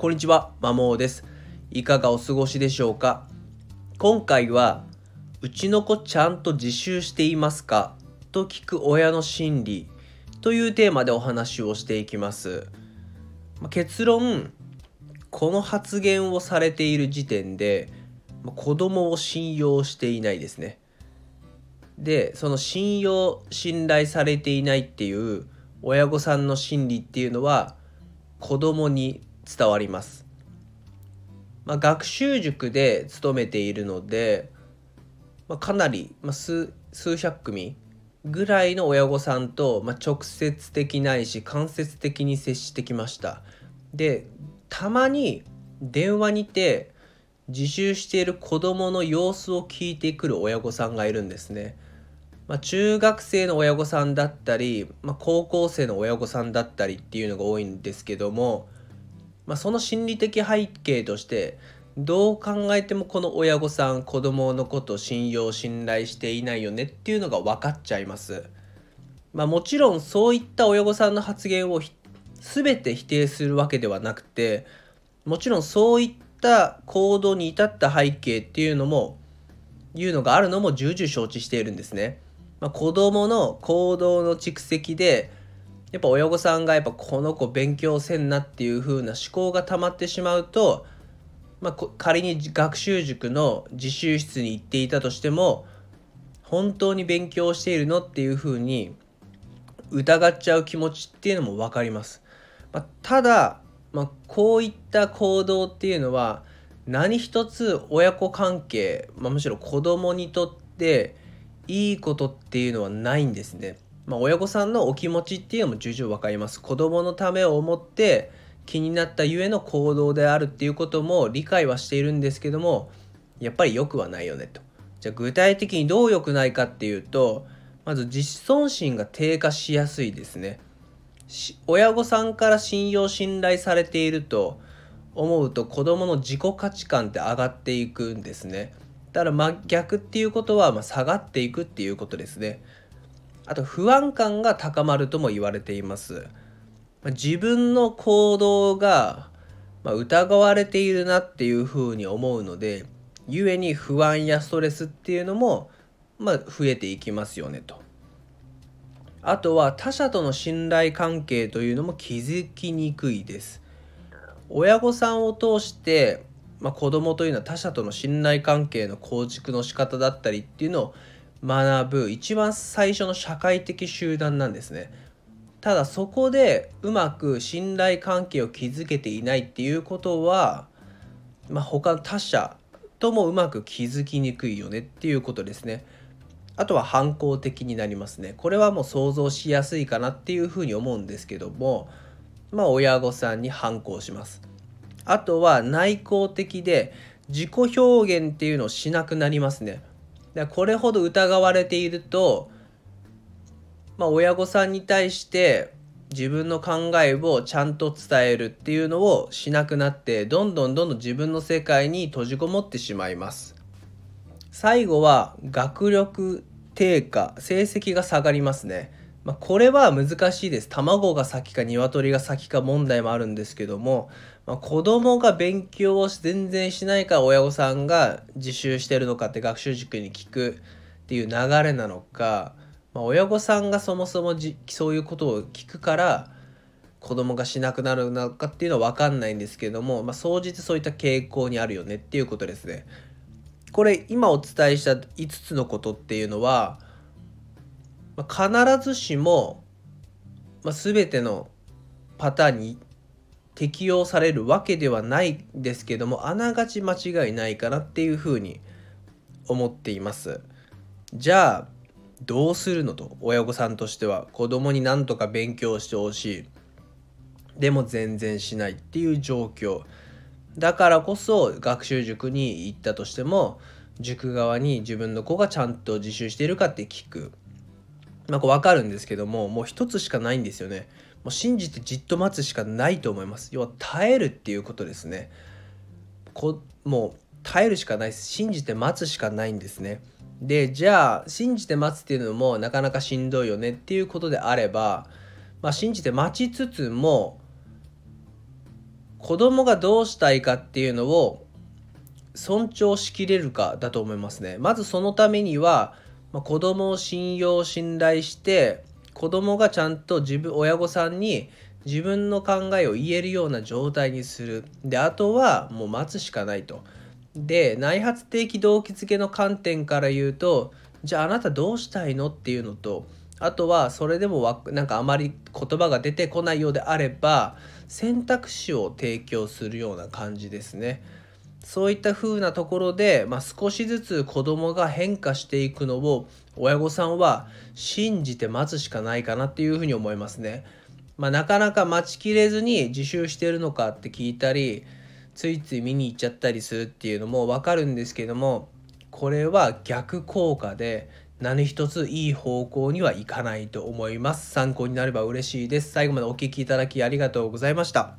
こんにちは、まもです。いかがお過ごしでしょうか？今回は、うちの子ちゃんと自習していますか？と聞く親の心理というテーマでお話をしていきます。ま結論、この発言をされている時点で、ま子供を信用していないですね。で、その信用、信頼されていないっていう親御さんの心理っていうのは子供に伝わります。まあ、学習塾で勤めているので、まあ、かなり、まあ、数数百組ぐらいの親御さんと、まあ、直接的ないし間接的に接してきました。でたまに電話にて自習している子どもの様子を聞いてくる親御さんがいるんですね。まあ、中学生の親御さんだったり、まあ、高校生の親御さんだったりっていうのが多いんですけども、まあ、その心理的背景としてどう考えてもこの親御さん子供のこと信用信頼していないよねっていうのが分かっちゃいます。まあ、もちろんそういった親御さんの発言を全て否定するわけではなくてもちろんそういった行動に至った背景っていうのもいうのがあるのも重々承知しているんですね。まあ、子供の行動の蓄積でやっぱ親御さんがやっぱこの子勉強せんなっていう風な思考が溜まってしまうと、まあ、仮に学習塾の自習室に行っていたとしても本当に勉強しているのっていう風に疑っちゃう気持ちっていうのも分かります。まあ、ただ、まあ、こういった行動っていうのは何一つ親子関係、まあ、むしろ子供にとっていいことっていうのはないんですね。まあ、親御さんのお気持ちっていうのも重々分かります。子供のためを思って気になったゆえの行動であるっていうことも理解はしているんですけどもやっぱり良くはないよねと。じゃあ具体的にどう良くないかっていうとまず自尊心が低下しやすいですね。親御さんから信用信頼されていると思うと子供の自己価値観って上がっていくんですね。だから真逆っていうことはま下がっていくっていうことですね。あと不安感が高まるとも言われています。自分の行動が疑われているなっていうふうに思うので故に不安やストレスっていうのもまあ増えていきますよねと。あとは他者との信頼関係というのも気づきにくいです。親御さんを通して、まあ、子供というのは他者との信頼関係の構築の仕方だったりっていうのを学ぶ一番最初の社会的集団なんですね。ただそこでうまく信頼関係を築けていないっていうことは、まあ、他の他者ともうまく気づきにくいよねっていうことですね。あとは反抗的になりますね。これはもう想像しやすいかなっていうふうに思うんですけども、まあ親御さんに反抗します。あとは内向的で自己表現っていうのをしなくなりますね。だこれほど疑われていると、まあ、親御さんに対して自分の考えをちゃんと伝えるっていうのをしなくなってどんどんどんどん自分の世界に閉じこもってしまいます。最後は学力低下成績が下がりますね、まあ、これは難しいです。卵が先か鶏が先か問題もあるんですけども、子供が勉強を全然しないから親御さんが自習してるのかって学習塾に聞くっていう流れなのか、まあ、親御さんがそもそもじそういうことを聞くから子供がしなくなるのかっていうのは分かんないんですけども、まあ、総じてそういった傾向にあるよねっていうことですね。これ今お伝えした5つのことっていうのは、まあ、必ずしも、まあ、全てのパターンに適用されるわけではないですけどもあながち間違いないかなっていうふうに思っています。じゃあどうするのと親御さんとしては。子供になんとか勉強してほしい。でも全然しないっていう状況。だからこそ学習塾に行ったとしても塾側に自分の子がちゃんと自習しているかって聞く。まあこう、分かるんですけどももう一つしかないんですよね。もう信じてじっと待つしかないと思います。要は耐えるっていうことですね。こもう耐えるしかないです信じて待つしかないんですね。でじゃあ信じて待つっていうのもなかなかしんどいよねっていうことであれば、まあ、信じて待ちつつも子供がどうしたいかっていうのを尊重しきれるかだと思いますね。まずそのためには、まあ、子供を信用信頼して子供がちゃんと自分親御さんに自分の考えを言えるような状態にする。であとはもう待つしかないと。で内発的動機づけの観点から言うとじゃああなたどうしたいのっていうのとあとはそれでもわなんかあまり言葉が出てこないようであれば選択肢を提供するような感じですね。そういった風なところで、まあ、少しずつ子供が変化していくのを親御さんは信じて待つしかないかなっていうふうに思いますね。まあ、なかなか待ちきれずに自習してるのかって聞いたりついつい見に行っちゃったりするっていうのも分かるんですけどもこれは逆効果で何一ついい方向にはいかないと思います。参考になれば嬉しいです。最後までお聴きいただきありがとうございました。